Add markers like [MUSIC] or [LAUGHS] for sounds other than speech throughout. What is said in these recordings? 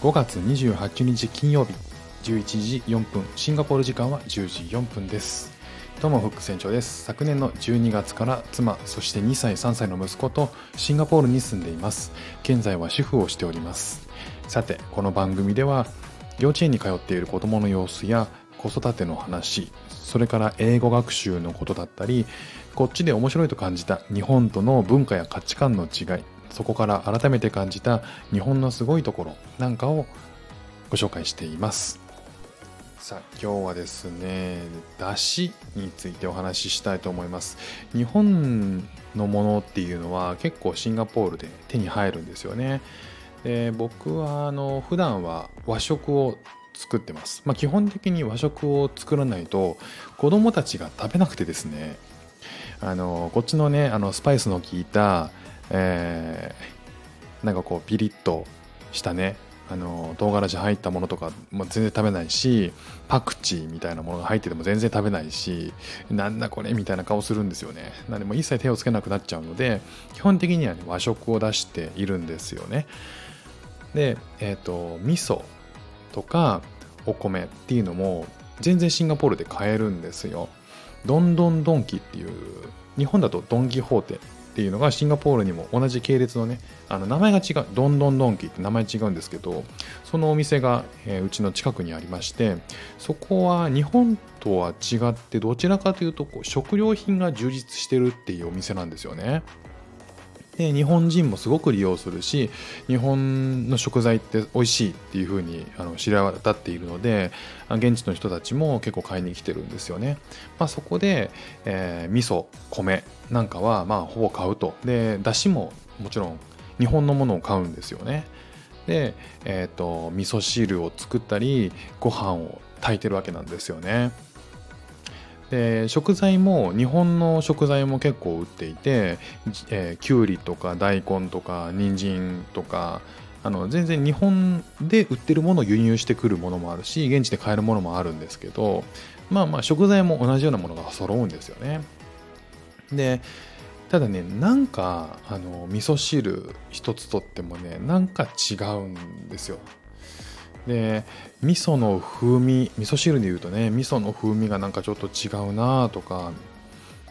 5月28日金曜日11時4分シンガポール時間は10時4分です。どうもフック船長です。昨年の12月から妻そして2歳3歳の息子とシンガポールに住んでいます。現在は主婦をしております。さてこの番組では幼稚園に通っている子供の様子や子育ての話それから英語学習のことだったりこっちで面白いと感じた日本との文化や価値観の違いそこから改めて感じた日本のすごいところなんかをご紹介しています。さあ今日はですねだしについてお話ししたいと思います。日本のものっていうのは結構シンガポールで手に入るんですよね。で僕はあの普段は和食を作ってます、まあ、基本的に和食を作らないと子供たちが食べなくてですねあのこっちのねあのスパイスの効いた、えー、なんかこうピリッとしたねあの唐辛子入ったものとかも全然食べないしパクチーみたいなものが入ってても全然食べないしなんだこれみたいな顔するんですよねなんでも一切手をつけなくなっちゃうので基本的には、ね、和食を出しているんですよねでえっ、ー、と味噌とかお米っていうのも全然シンガポールで買えるんですよ。ドンドンドンキっていう日本だとドン・キホーテっていうのがシンガポールにも同じ系列のねあの名前が違うドンドンドンキって名前違うんですけどそのお店が、えー、うちの近くにありましてそこは日本とは違ってどちらかというとこう食料品が充実してるっていうお店なんですよね。で日本人もすごく利用するし日本の食材って美味しいっていう風にあに知ら渡っているので現地の人たちも結構買いに来てるんですよね、まあ、そこで、えー、味噌米なんかはまあほぼ買うと。でだしももちろん日本のものを買うんですよね。で、えー、と味噌汁を作ったりご飯を炊いてるわけなんですよね。で食材も日本の食材も結構売っていて、えー、きゅうりとか大根とか人参とかあの全然日本で売ってるものを輸入してくるものもあるし現地で買えるものもあるんですけどまあまあ食材も同じようなものが揃うんですよね。でただねなんかあの味噌汁一つとってもねなんか違うんですよ。で味噌の風味味噌汁でいうとね味噌の風味がなんかちょっと違うなとか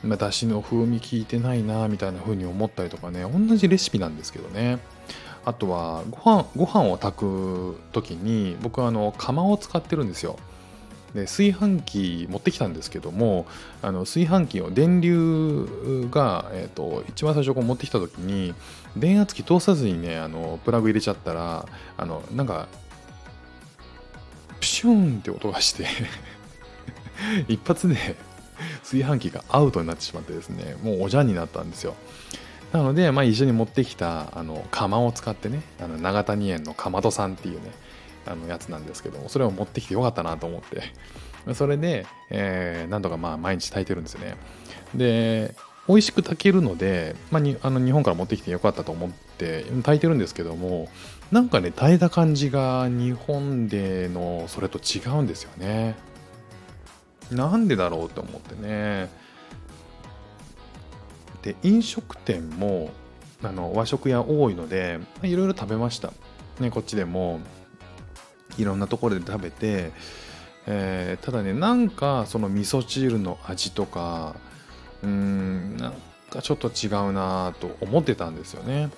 だしの風味効いてないなみたいな風に思ったりとかね同じレシピなんですけどね。あとはご飯ご飯を炊く時に僕はあの釜を使ってるんですよ。で炊飯器持ってきたんですけどもあの炊飯器を電流が、えーと、一番最初こう持ってきた時に電圧器通さずにねあのプラグ入れちゃったらあのなんかシューンって音がして [LAUGHS] 一発で炊飯器がアウトになってしまってですねもうおじゃんになったんですよ。なので、まあ、一緒に持ってきたあの釜を使ってねあの長谷園のかまどさんっていうねあのやつなんですけどもそれを持ってきてよかったなと思って。それで、えー、何度かまあ毎日炊いてるんですよね。で美味しく炊けるので、まあ、にあの日本から持ってきてよかったと思って炊いてるんですけどもなんかね炊いた感じが日本でのそれと違うんですよね。なんでだろうと思ってね。で飲食店もあの和食屋多いのでいろいろ食べました。ねこっちでも。いろんなところで食べて、えー、ただねなんかその味噌汁の味とかうんなんかちょっと違うなと思ってたんですよね。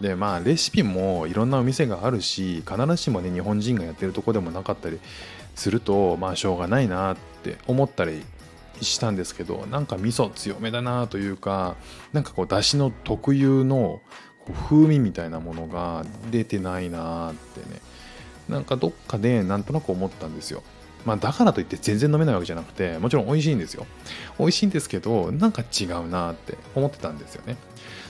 でまあレシピもいろんなお店があるし必ずしもね日本人がやってるとこでもなかったりするとまあしょうがないなって思ったりしたんですけどなんか味噌強めだなというかなんかこうだしの特有の風味みたいなものが出てないなってねなんかどっかでなんとなく思ったんですよまあ、だからといって全然飲めないわけじゃなくて、もちろん美味しいんですよ。美味しいんですけど、なんか違うなって思ってたんですよね。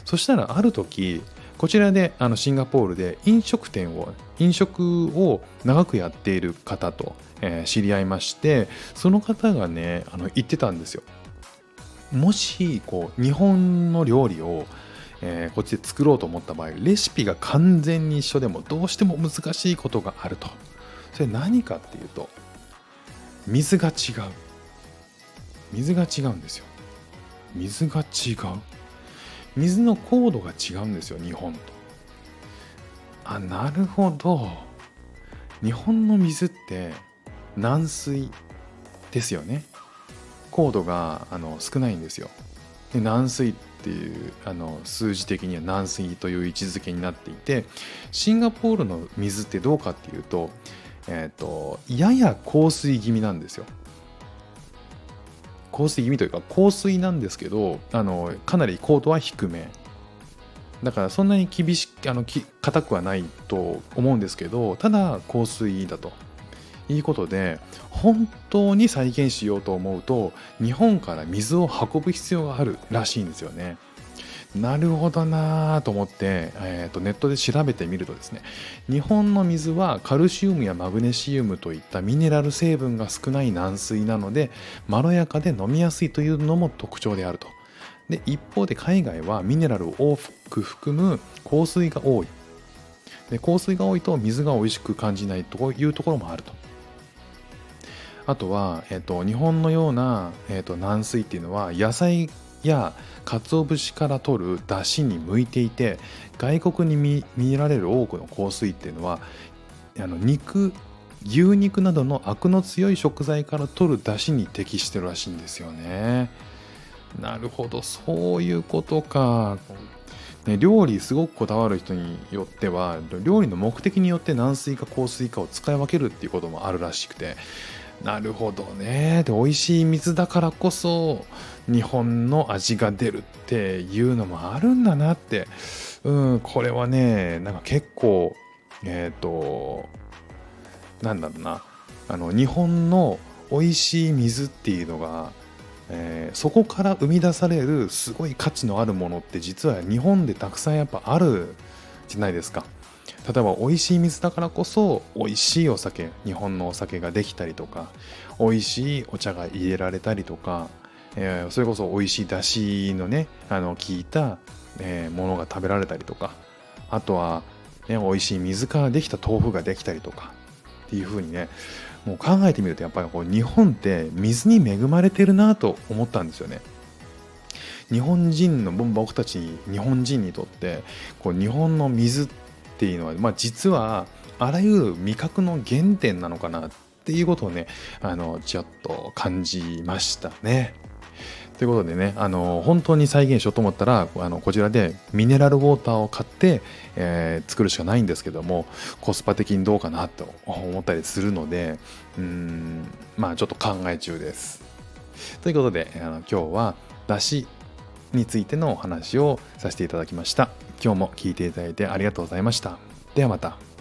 そしたらある時、こちらであのシンガポールで飲食店を、飲食を長くやっている方と、えー、知り合いまして、その方がね、あの言ってたんですよ。もし、こう、日本の料理をえー、こっちで作ろうと思った場合レシピが完全に一緒でもどうしても難しいことがあると。それ何かっていうと水が違う。水が違うんですよ。水が違う。水の高度が違うんですよ日本と。あなるほど。日本の水って軟水ですよね。高度があの少ないんですよ。で軟水っていうあの数字的には軟水という位置づけになっていてシンガポールの水ってどうかっていうと,、えーと、やや硬水気味なんですよ。香水気味というか香水なんですけどあのかなり高度は低めだからそんなに厳しくあのき硬くはないと思うんですけどただ香水だということで本当に再現しようと思うと日本から水を運ぶ必要があるらしいんですよね。なるほどなと思って、えーと、ネットで調べてみるとですね日本の水はカルシウムやマグネシウムといったミネラル成分が少ない軟水なのでまろやかで飲みやすいというのも特徴であると。で一方で海外はミネラルを多く含む香水が多い。で香水が多いと水が美味しく感じないというところもあると。あとは、えっと、日本のような、えっと、軟水っていうのは野菜や鰹節から取る出汁に向いていて外国に見見られる多くの香水っていうのはあの肉牛肉などのアクの強い食材から取る出汁に適してるらしいんですよね。なるほどそういうことか。ね、料理すごくこだわる人によっては料理の目的によって軟水か硬水かを使い分けるっていうこともあるらしくてなるほどね。で美味しい水だからこそ日本の味が出るっていうのもあるんだなって。うんこれはねなんか結構えっ、ー、となんだろうな。あの日本の美味しい水っていうのが、えー、そこから生み出されるすごい価値のあるものって実は日本でたくさんやっぱあるじゃないですか。例えば美味しい水だからこそ美味しいお酒日本のお酒ができたりとか美味しいお茶が入れられたりとか、えー、それこそ美味しいだしのねあの効いた、えー、ものが食べられたりとかあとは、ね、美味しい水からできた豆腐ができたりとかっていう風にねもう考えてみるとやっぱりこう日本って水に恵まれてるなと思ったんですよね。日本人の僕たち日本人にとってこう日本の水ってっていうのは、まあ、実はあらゆる味覚の原点なのかなっていうことをねあのちょっと感じましたね。ということでね、あの本当に再現しようと思ったらあのこちらでミネラルウォーターを買って、えー、作るしかないんですけどもコスパ的にどうかなと思ったりするのでうんまあちょっと考え中です。ということであの今日はだしについてのお話をさせていただきました。今日も聞いていただいてありがとうございました。ではまた。